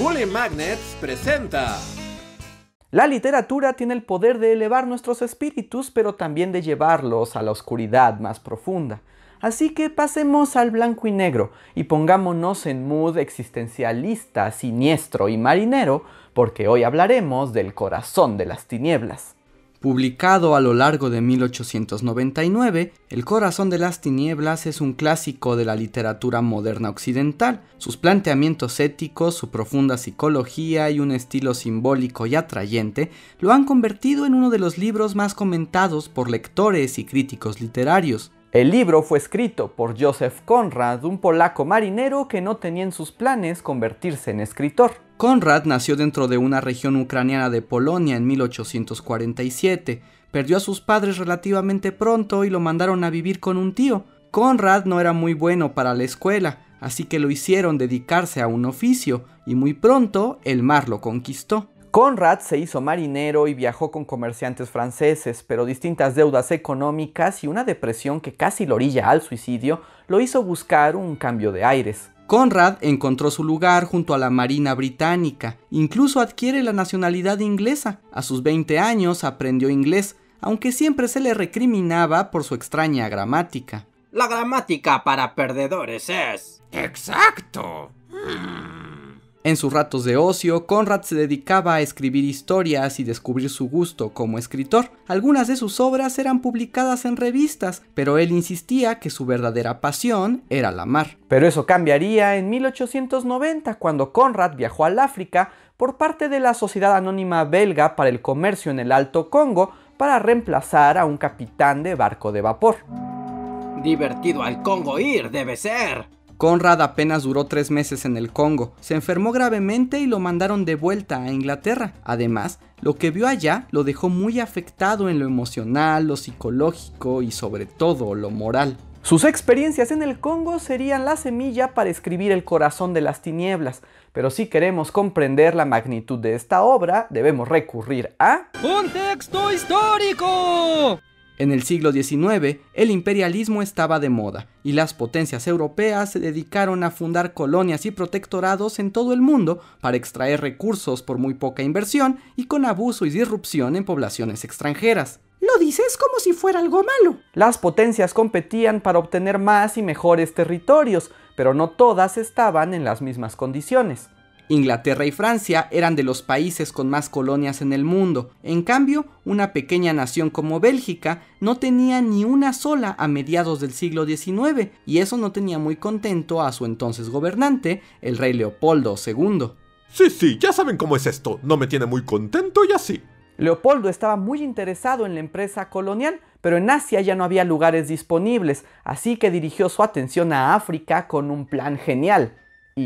Bully Magnets presenta. La literatura tiene el poder de elevar nuestros espíritus, pero también de llevarlos a la oscuridad más profunda. Así que pasemos al blanco y negro y pongámonos en mood existencialista, siniestro y marinero, porque hoy hablaremos del corazón de las tinieblas. Publicado a lo largo de 1899, El corazón de las tinieblas es un clásico de la literatura moderna occidental. Sus planteamientos éticos, su profunda psicología y un estilo simbólico y atrayente lo han convertido en uno de los libros más comentados por lectores y críticos literarios. El libro fue escrito por Joseph Conrad, un polaco marinero que no tenía en sus planes convertirse en escritor. Conrad nació dentro de una región ucraniana de Polonia en 1847. Perdió a sus padres relativamente pronto y lo mandaron a vivir con un tío. Conrad no era muy bueno para la escuela, así que lo hicieron dedicarse a un oficio, y muy pronto el mar lo conquistó. Conrad se hizo marinero y viajó con comerciantes franceses, pero distintas deudas económicas y una depresión que casi lo orilla al suicidio lo hizo buscar un cambio de aires. Conrad encontró su lugar junto a la Marina Británica, incluso adquiere la nacionalidad inglesa. A sus 20 años aprendió inglés, aunque siempre se le recriminaba por su extraña gramática. La gramática para perdedores es... Exacto. En sus ratos de ocio, Conrad se dedicaba a escribir historias y descubrir su gusto como escritor. Algunas de sus obras eran publicadas en revistas, pero él insistía que su verdadera pasión era la mar. Pero eso cambiaría en 1890, cuando Conrad viajó al África por parte de la Sociedad Anónima Belga para el Comercio en el Alto Congo para reemplazar a un capitán de barco de vapor. Divertido al Congo ir, debe ser. Conrad apenas duró tres meses en el Congo, se enfermó gravemente y lo mandaron de vuelta a Inglaterra. Además, lo que vio allá lo dejó muy afectado en lo emocional, lo psicológico y sobre todo lo moral. Sus experiencias en el Congo serían la semilla para escribir El corazón de las tinieblas, pero si queremos comprender la magnitud de esta obra, debemos recurrir a... ¡Contexto histórico! En el siglo XIX, el imperialismo estaba de moda y las potencias europeas se dedicaron a fundar colonias y protectorados en todo el mundo para extraer recursos por muy poca inversión y con abuso y disrupción en poblaciones extranjeras. Lo dices como si fuera algo malo. Las potencias competían para obtener más y mejores territorios, pero no todas estaban en las mismas condiciones. Inglaterra y Francia eran de los países con más colonias en el mundo. En cambio, una pequeña nación como Bélgica no tenía ni una sola a mediados del siglo XIX, y eso no tenía muy contento a su entonces gobernante, el rey Leopoldo II. Sí, sí, ya saben cómo es esto. No me tiene muy contento y así. Leopoldo estaba muy interesado en la empresa colonial, pero en Asia ya no había lugares disponibles, así que dirigió su atención a África con un plan genial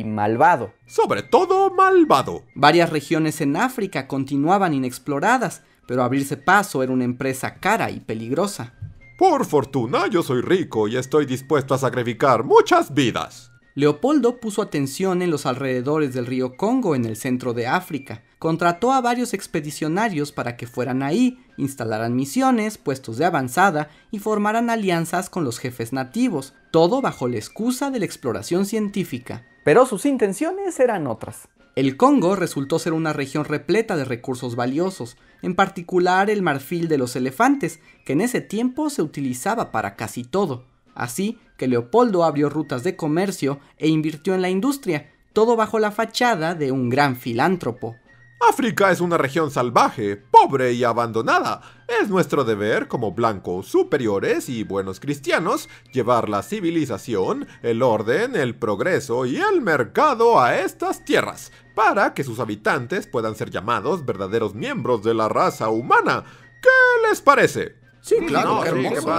y malvado. Sobre todo malvado. Varias regiones en África continuaban inexploradas, pero abrirse paso era una empresa cara y peligrosa. Por fortuna yo soy rico y estoy dispuesto a sacrificar muchas vidas. Leopoldo puso atención en los alrededores del río Congo en el centro de África. Contrató a varios expedicionarios para que fueran ahí, instalaran misiones, puestos de avanzada y formaran alianzas con los jefes nativos, todo bajo la excusa de la exploración científica. Pero sus intenciones eran otras. El Congo resultó ser una región repleta de recursos valiosos, en particular el marfil de los elefantes, que en ese tiempo se utilizaba para casi todo. Así que Leopoldo abrió rutas de comercio e invirtió en la industria, todo bajo la fachada de un gran filántropo. África es una región salvaje, pobre y abandonada. Es nuestro deber, como blancos superiores y buenos cristianos, llevar la civilización, el orden, el progreso y el mercado a estas tierras, para que sus habitantes puedan ser llamados verdaderos miembros de la raza humana. ¿Qué les parece? Sí, claro, qué hermoso.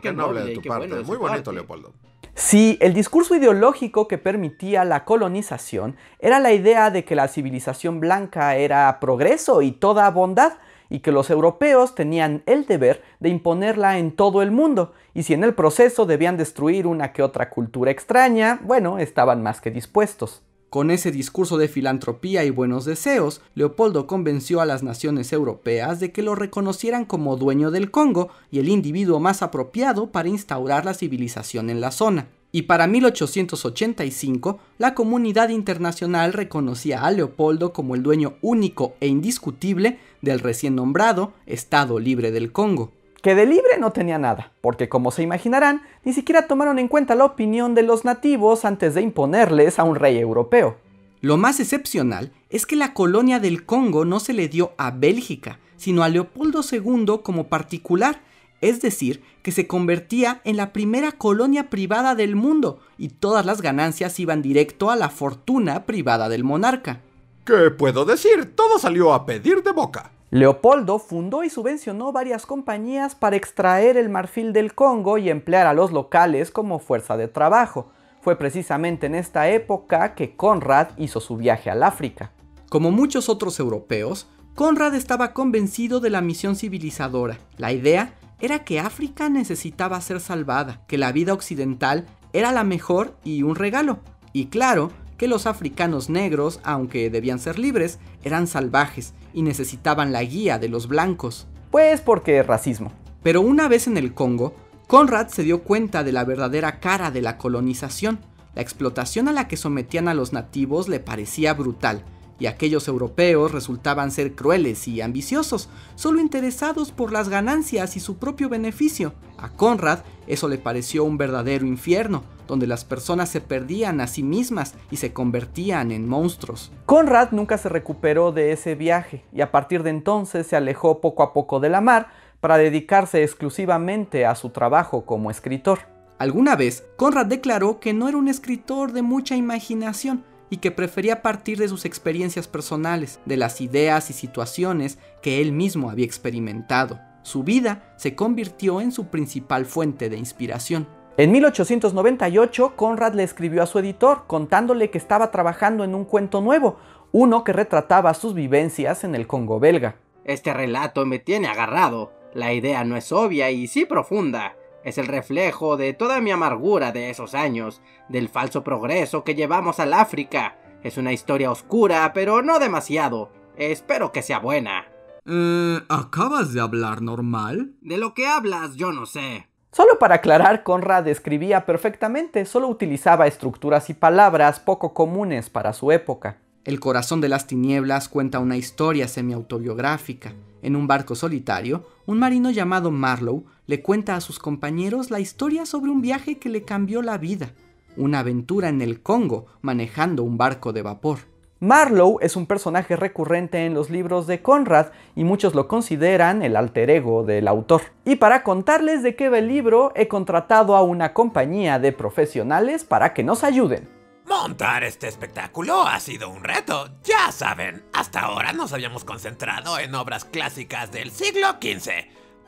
Qué noble de tu parte. Muy bonito, Leopoldo. Sí, el discurso ideológico que permitía la colonización era la idea de que la civilización blanca era progreso y toda bondad, y que los europeos tenían el deber de imponerla en todo el mundo, y si en el proceso debían destruir una que otra cultura extraña, bueno, estaban más que dispuestos. Con ese discurso de filantropía y buenos deseos, Leopoldo convenció a las naciones europeas de que lo reconocieran como dueño del Congo y el individuo más apropiado para instaurar la civilización en la zona. y para 1885 la comunidad internacional reconocía a Leopoldo como el dueño único e indiscutible del recién nombrado Estado Libre del Congo. Que de libre no tenía nada, porque como se imaginarán, ni siquiera tomaron en cuenta la opinión de los nativos antes de imponerles a un rey europeo. Lo más excepcional es que la colonia del Congo no se le dio a Bélgica, sino a Leopoldo II como particular, es decir, que se convertía en la primera colonia privada del mundo y todas las ganancias iban directo a la fortuna privada del monarca. ¿Qué puedo decir? Todo salió a pedir de boca. Leopoldo fundó y subvencionó varias compañías para extraer el marfil del Congo y emplear a los locales como fuerza de trabajo. Fue precisamente en esta época que Conrad hizo su viaje al África. Como muchos otros europeos, Conrad estaba convencido de la misión civilizadora. La idea era que África necesitaba ser salvada, que la vida occidental era la mejor y un regalo. Y claro, que los africanos negros, aunque debían ser libres, eran salvajes y necesitaban la guía de los blancos. Pues porque racismo. Pero una vez en el Congo, Conrad se dio cuenta de la verdadera cara de la colonización. La explotación a la que sometían a los nativos le parecía brutal, y aquellos europeos resultaban ser crueles y ambiciosos, solo interesados por las ganancias y su propio beneficio. A Conrad eso le pareció un verdadero infierno, donde las personas se perdían a sí mismas y se convertían en monstruos. Conrad nunca se recuperó de ese viaje y a partir de entonces se alejó poco a poco de la mar para dedicarse exclusivamente a su trabajo como escritor. Alguna vez, Conrad declaró que no era un escritor de mucha imaginación, y que prefería partir de sus experiencias personales, de las ideas y situaciones que él mismo había experimentado. Su vida se convirtió en su principal fuente de inspiración. En 1898, Conrad le escribió a su editor contándole que estaba trabajando en un cuento nuevo, uno que retrataba sus vivencias en el Congo belga. Este relato me tiene agarrado. La idea no es obvia y sí profunda es el reflejo de toda mi amargura de esos años, del falso progreso que llevamos al África. Es una historia oscura, pero no demasiado. Espero que sea buena. Eh, ¿acabas de hablar normal? De lo que hablas, yo no sé. Solo para aclarar, Conrad escribía perfectamente, solo utilizaba estructuras y palabras poco comunes para su época. El corazón de las tinieblas cuenta una historia semi-autobiográfica. En un barco solitario, un marino llamado Marlowe le cuenta a sus compañeros la historia sobre un viaje que le cambió la vida, una aventura en el Congo manejando un barco de vapor. Marlowe es un personaje recurrente en los libros de Conrad y muchos lo consideran el alter ego del autor. Y para contarles de qué va el libro, he contratado a una compañía de profesionales para que nos ayuden. Montar este espectáculo ha sido un reto. Ya saben, hasta ahora nos habíamos concentrado en obras clásicas del siglo XV.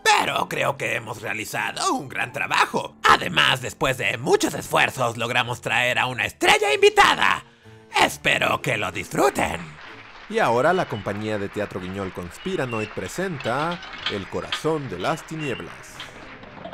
Pero creo que hemos realizado un gran trabajo. Además, después de muchos esfuerzos, logramos traer a una estrella invitada. Espero que lo disfruten. Y ahora la compañía de teatro Guiñol Conspiranoid presenta El corazón de las tinieblas.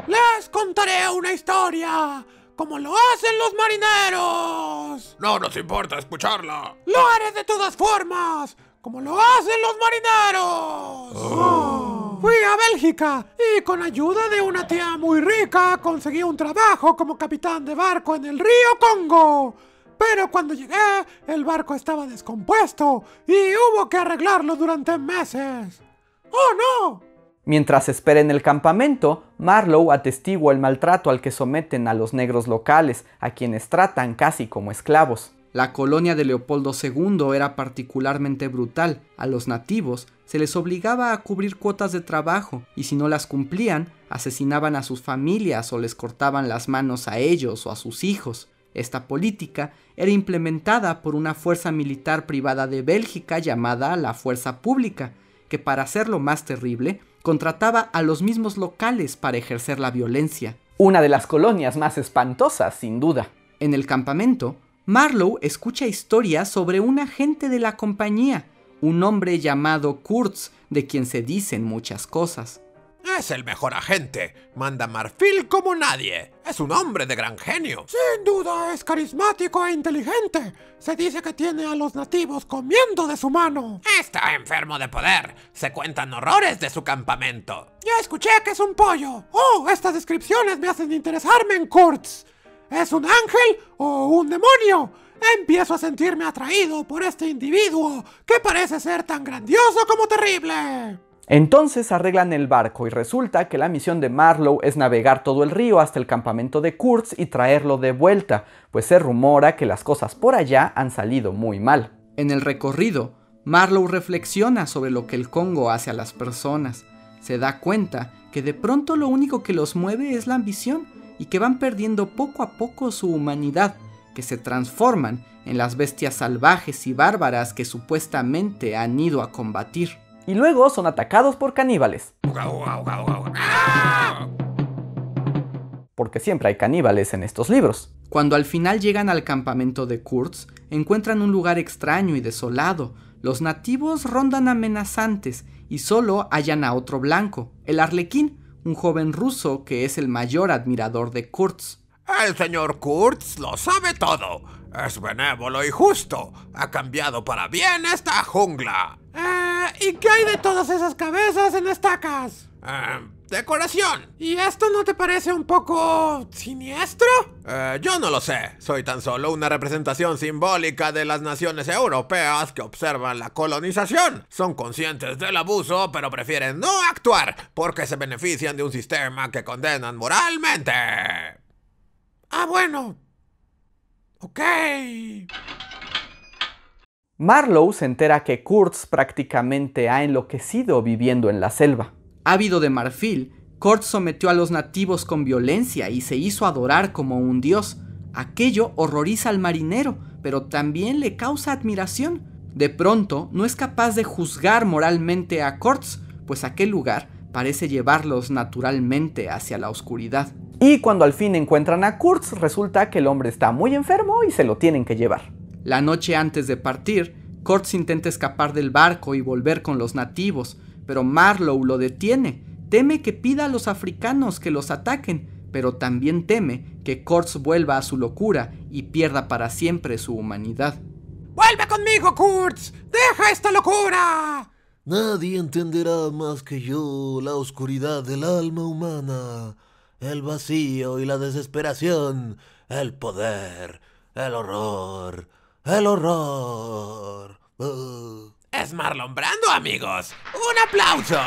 Les contaré una historia como lo hacen los marineros. No nos importa escucharla. Lo haré de todas formas, como lo hacen los marineros. Oh. Fui a Bélgica y con ayuda de una tía muy rica conseguí un trabajo como capitán de barco en el río Congo. Pero cuando llegué, el barco estaba descompuesto y hubo que arreglarlo durante meses. ¡Oh, no! Mientras espera en el campamento, Marlowe atestigua el maltrato al que someten a los negros locales, a quienes tratan casi como esclavos. La colonia de Leopoldo II era particularmente brutal. A los nativos se les obligaba a cubrir cuotas de trabajo y si no las cumplían, asesinaban a sus familias o les cortaban las manos a ellos o a sus hijos. Esta política era implementada por una fuerza militar privada de Bélgica llamada la Fuerza Pública, que para hacerlo más terrible, contrataba a los mismos locales para ejercer la violencia. Una de las colonias más espantosas, sin duda. En el campamento, Marlowe escucha historias sobre un agente de la compañía, un hombre llamado Kurtz, de quien se dicen muchas cosas. Es el mejor agente. Manda marfil como nadie. Es un hombre de gran genio. Sin duda es carismático e inteligente. Se dice que tiene a los nativos comiendo de su mano. Está enfermo de poder. Se cuentan horrores de su campamento. Ya escuché que es un pollo. Oh, estas descripciones me hacen interesarme en Kurtz. ¿Es un ángel o un demonio? Empiezo a sentirme atraído por este individuo que parece ser tan grandioso como terrible. Entonces arreglan el barco y resulta que la misión de Marlowe es navegar todo el río hasta el campamento de Kurtz y traerlo de vuelta, pues se rumora que las cosas por allá han salido muy mal. En el recorrido, Marlowe reflexiona sobre lo que el Congo hace a las personas. Se da cuenta que de pronto lo único que los mueve es la ambición y que van perdiendo poco a poco su humanidad, que se transforman en las bestias salvajes y bárbaras que supuestamente han ido a combatir y luego son atacados por caníbales. Porque siempre hay caníbales en estos libros. Cuando al final llegan al campamento de Kurtz, encuentran un lugar extraño y desolado. Los nativos rondan amenazantes y solo hallan a otro blanco, el arlequín, un joven ruso que es el mayor admirador de Kurtz. El señor Kurtz lo sabe todo. Es benévolo y justo. Ha cambiado para bien esta jungla. ¿Y qué hay de todas esas cabezas en estacas? Eh, decoración. ¿Y esto no te parece un poco siniestro? Eh, yo no lo sé. Soy tan solo una representación simbólica de las naciones europeas que observan la colonización. Son conscientes del abuso, pero prefieren no actuar porque se benefician de un sistema que condenan moralmente. Ah, bueno. Ok. Marlowe se entera que Kurtz prácticamente ha enloquecido viviendo en la selva. Ávido de marfil, Kurtz sometió a los nativos con violencia y se hizo adorar como un dios. Aquello horroriza al marinero, pero también le causa admiración. De pronto, no es capaz de juzgar moralmente a Kurtz, pues aquel lugar parece llevarlos naturalmente hacia la oscuridad. Y cuando al fin encuentran a Kurtz, resulta que el hombre está muy enfermo y se lo tienen que llevar. La noche antes de partir, Kurtz intenta escapar del barco y volver con los nativos, pero Marlowe lo detiene. Teme que pida a los africanos que los ataquen, pero también teme que Kurtz vuelva a su locura y pierda para siempre su humanidad. ¡Vuelve conmigo, Kurtz! ¡Deja esta locura! Nadie entenderá más que yo la oscuridad del alma humana, el vacío y la desesperación, el poder, el horror, el horror. Uh. Es Marlon Brando, amigos. ¡Un aplauso!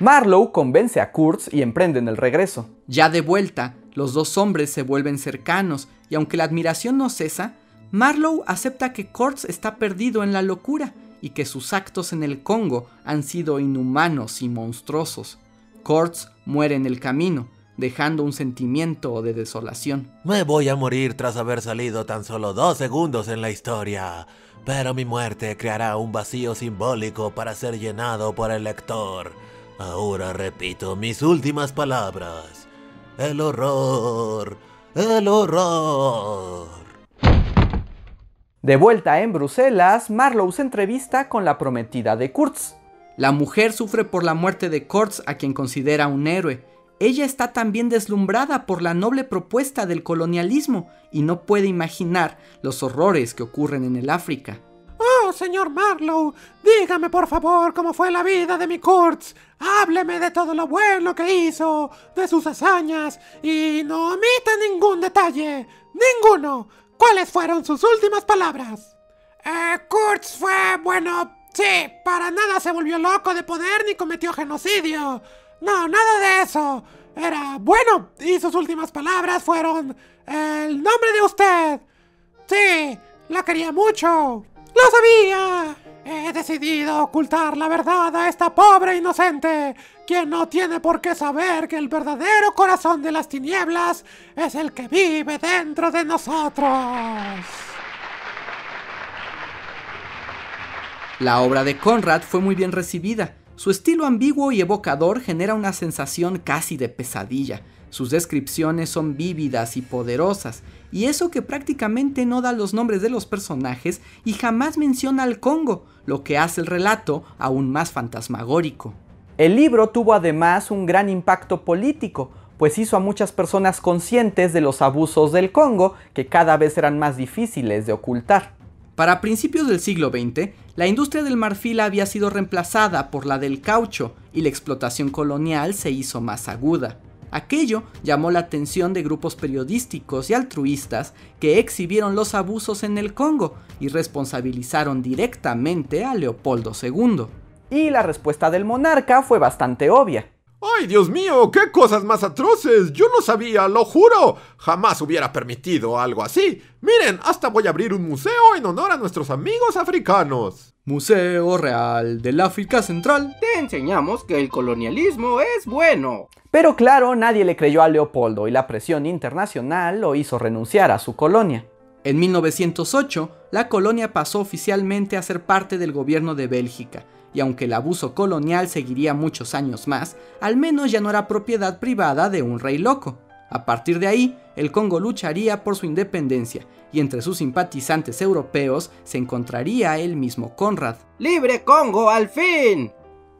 Marlowe convence a Kurtz y emprenden el regreso. Ya de vuelta, los dos hombres se vuelven cercanos y aunque la admiración no cesa, Marlowe acepta que Kurtz está perdido en la locura y que sus actos en el Congo han sido inhumanos y monstruosos. Kurtz muere en el camino, dejando un sentimiento de desolación. Me voy a morir tras haber salido tan solo dos segundos en la historia, pero mi muerte creará un vacío simbólico para ser llenado por el lector. Ahora repito mis últimas palabras. El horror, el horror. De vuelta en Bruselas, Marlowe se entrevista con la prometida de Kurtz. La mujer sufre por la muerte de Kurtz, a quien considera un héroe. Ella está también deslumbrada por la noble propuesta del colonialismo y no puede imaginar los horrores que ocurren en el África. Oh, señor Marlowe, dígame por favor cómo fue la vida de mi Kurtz. Hábleme de todo lo bueno que hizo, de sus hazañas, y no omita ningún detalle. Ninguno. ¿Cuáles fueron sus últimas palabras? Eh, Kurtz fue, bueno, sí, para nada se volvió loco de poder ni cometió genocidio. No, nada de eso. Era bueno y sus últimas palabras fueron el nombre de usted. Sí, la quería mucho. ¡Lo sabía! He decidido ocultar la verdad a esta pobre inocente, quien no tiene por qué saber que el verdadero corazón de las tinieblas es el que vive dentro de nosotros. La obra de Conrad fue muy bien recibida. Su estilo ambiguo y evocador genera una sensación casi de pesadilla. Sus descripciones son vívidas y poderosas, y eso que prácticamente no da los nombres de los personajes y jamás menciona al Congo, lo que hace el relato aún más fantasmagórico. El libro tuvo además un gran impacto político, pues hizo a muchas personas conscientes de los abusos del Congo que cada vez eran más difíciles de ocultar. Para principios del siglo XX, la industria del marfil había sido reemplazada por la del caucho y la explotación colonial se hizo más aguda. Aquello llamó la atención de grupos periodísticos y altruistas que exhibieron los abusos en el Congo y responsabilizaron directamente a Leopoldo II. Y la respuesta del monarca fue bastante obvia. ¡Ay, Dios mío! ¡Qué cosas más atroces! Yo no sabía, lo juro. Jamás hubiera permitido algo así. Miren, hasta voy a abrir un museo en honor a nuestros amigos africanos. Museo Real del África Central. Te enseñamos que el colonialismo es bueno. Pero claro, nadie le creyó a Leopoldo y la presión internacional lo hizo renunciar a su colonia. En 1908, la colonia pasó oficialmente a ser parte del gobierno de Bélgica y aunque el abuso colonial seguiría muchos años más, al menos ya no era propiedad privada de un rey loco. A partir de ahí, el Congo lucharía por su independencia, y entre sus simpatizantes europeos se encontraría el mismo Conrad. ¡Libre Congo, al fin!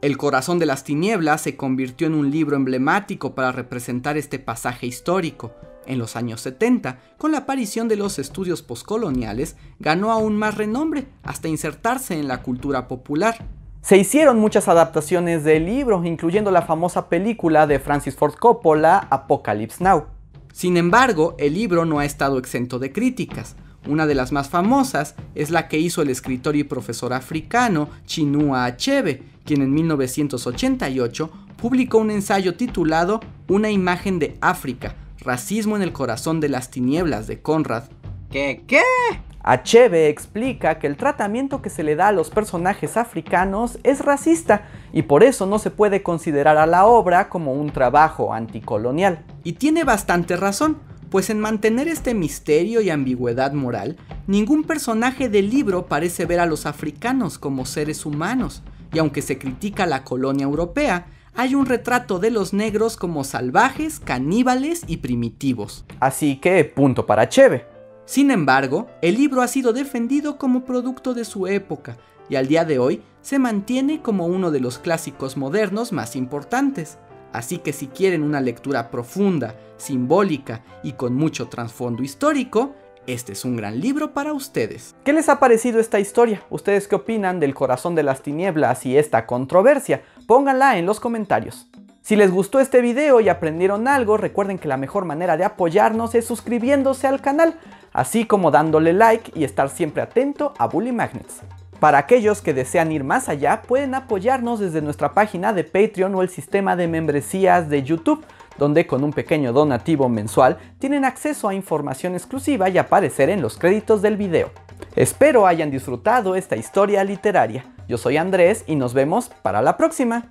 El corazón de las tinieblas se convirtió en un libro emblemático para representar este pasaje histórico. En los años 70, con la aparición de los estudios postcoloniales, ganó aún más renombre hasta insertarse en la cultura popular. Se hicieron muchas adaptaciones del libro, incluyendo la famosa película de Francis Ford Coppola, Apocalypse Now. Sin embargo, el libro no ha estado exento de críticas. Una de las más famosas es la que hizo el escritor y profesor africano Chinua Achebe, quien en 1988 publicó un ensayo titulado Una imagen de África, racismo en el corazón de las tinieblas de Conrad. ¿Qué qué? Achebe explica que el tratamiento que se le da a los personajes africanos es racista y por eso no se puede considerar a la obra como un trabajo anticolonial. Y tiene bastante razón, pues en mantener este misterio y ambigüedad moral, ningún personaje del libro parece ver a los africanos como seres humanos, y aunque se critica la colonia europea, hay un retrato de los negros como salvajes, caníbales y primitivos. Así que punto para Achebe. Sin embargo, el libro ha sido defendido como producto de su época y al día de hoy se mantiene como uno de los clásicos modernos más importantes. Así que si quieren una lectura profunda, simbólica y con mucho trasfondo histórico, este es un gran libro para ustedes. ¿Qué les ha parecido esta historia? ¿Ustedes qué opinan del corazón de las tinieblas y esta controversia? Pónganla en los comentarios. Si les gustó este video y aprendieron algo, recuerden que la mejor manera de apoyarnos es suscribiéndose al canal así como dándole like y estar siempre atento a Bully Magnets. Para aquellos que desean ir más allá, pueden apoyarnos desde nuestra página de Patreon o el sistema de membresías de YouTube, donde con un pequeño donativo mensual tienen acceso a información exclusiva y aparecer en los créditos del video. Espero hayan disfrutado esta historia literaria. Yo soy Andrés y nos vemos para la próxima.